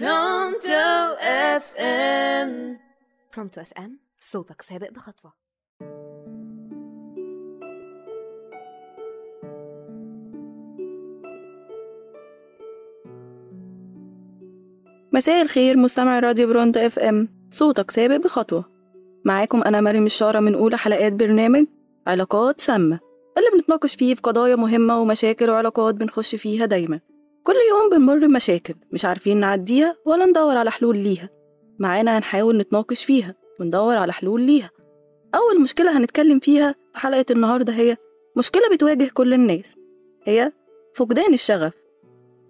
برونتو FM برونتو FM صوتك سابق بخطوة. مساء الخير مستمع راديو برونتو FM صوتك سابق بخطوة. معاكم أنا مريم الشقره من أولى حلقات برنامج علاقات سامة اللي بنتناقش فيه في قضايا مهمة ومشاكل وعلاقات بنخش فيها دايما. كل يوم بنمر بمشاكل مش عارفين نعديها ولا ندور على حلول ليها. معانا هنحاول نتناقش فيها وندور على حلول ليها. أول مشكلة هنتكلم فيها في حلقة النهاردة هي مشكلة بتواجه كل الناس هي فقدان الشغف.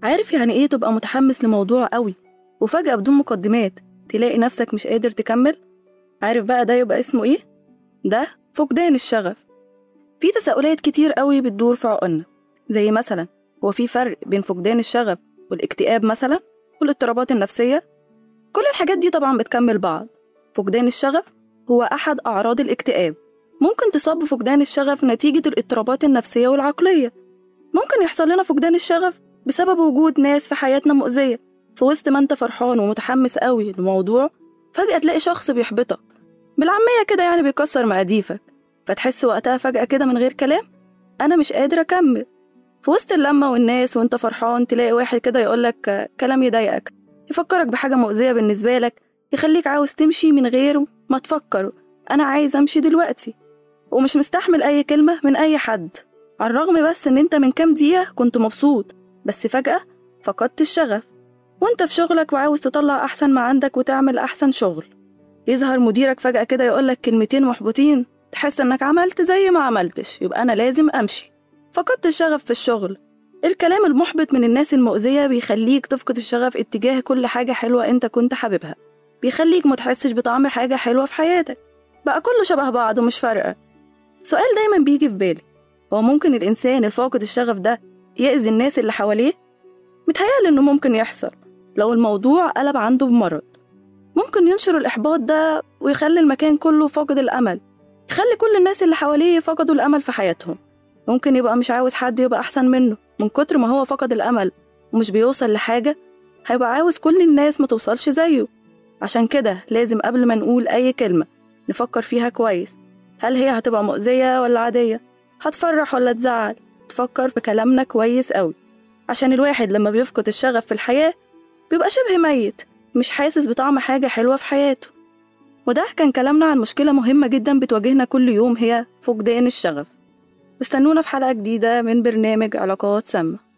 عارف يعني إيه تبقى متحمس لموضوع قوي وفجأة بدون مقدمات تلاقي نفسك مش قادر تكمل؟ عارف بقى ده يبقى اسمه إيه؟ ده فقدان الشغف. في تساؤلات كتير قوي بتدور في عقولنا زي مثلا هو في فرق بين فقدان الشغف والاكتئاب مثلا؟ والاضطرابات النفسية؟ كل الحاجات دي طبعا بتكمل بعض. فقدان الشغف هو أحد أعراض الاكتئاب. ممكن تصاب بفقدان الشغف نتيجة الاضطرابات النفسية والعقلية. ممكن يحصل لنا فقدان الشغف بسبب وجود ناس في حياتنا مؤذية. في وسط ما انت فرحان ومتحمس قوي لموضوع فجأة تلاقي شخص بيحبطك. بالعامية كده يعني بيكسر مقاديفك. فتحس وقتها فجأة كده من غير كلام أنا مش قادر أكمل. في وسط اللمة والناس وانت فرحان تلاقي واحد كده يقولك كلام يضايقك يفكرك بحاجة مؤذية بالنسبة لك يخليك عاوز تمشي من غيره ما تفكر أنا عايز أمشي دلوقتي. ومش مستحمل أي كلمة من أي حد على الرغم بس إن أنت من كام دقيقة كنت مبسوط بس فجأة فقدت الشغف. وأنت في شغلك وعاوز تطلع أحسن ما عندك وتعمل أحسن شغل. يظهر مديرك فجأة كده يقولك كلمتين محبطين تحس إنك عملت زي ما عملتش يبقى أنا لازم أمشي. فقدت الشغف في الشغل. الكلام المحبط من الناس المؤذية بيخليك تفقد الشغف اتجاه كل حاجة حلوة انت كنت حاببها. بيخليك متحسش بطعم حاجة حلوة في حياتك. بقى كله شبه بعض ومش فارقة. سؤال دايما بيجي في بالي. هو ممكن الإنسان الفاقد الشغف ده يأذي الناس اللي حواليه؟ متهيألي إنه ممكن يحصل لو الموضوع قلب عنده بمرض. ممكن ينشر الإحباط ده ويخلي المكان كله فاقد الأمل. يخلي كل الناس اللي حواليه فقدوا الأمل في حياتهم. ممكن يبقى مش عاوز حد يبقى أحسن منه. من كتر ما هو فقد الأمل ومش بيوصل لحاجة هيبقى عاوز كل الناس ما توصلش زيه. عشان كده لازم قبل ما نقول أي كلمة نفكر فيها كويس. هل هي هتبقى مؤذية ولا عادية؟ هتفرح ولا تزعل؟ تفكر في كلامنا كويس قوي عشان الواحد لما بيفقد الشغف في الحياة بيبقى شبه ميت مش حاسس بطعم حاجة حلوة في حياته. وده كان كلامنا عن مشكلة مهمة جدا بتواجهنا كل يوم هي فقدان الشغف. استنونا في حلقة جديدة من برنامج علاقات سامة.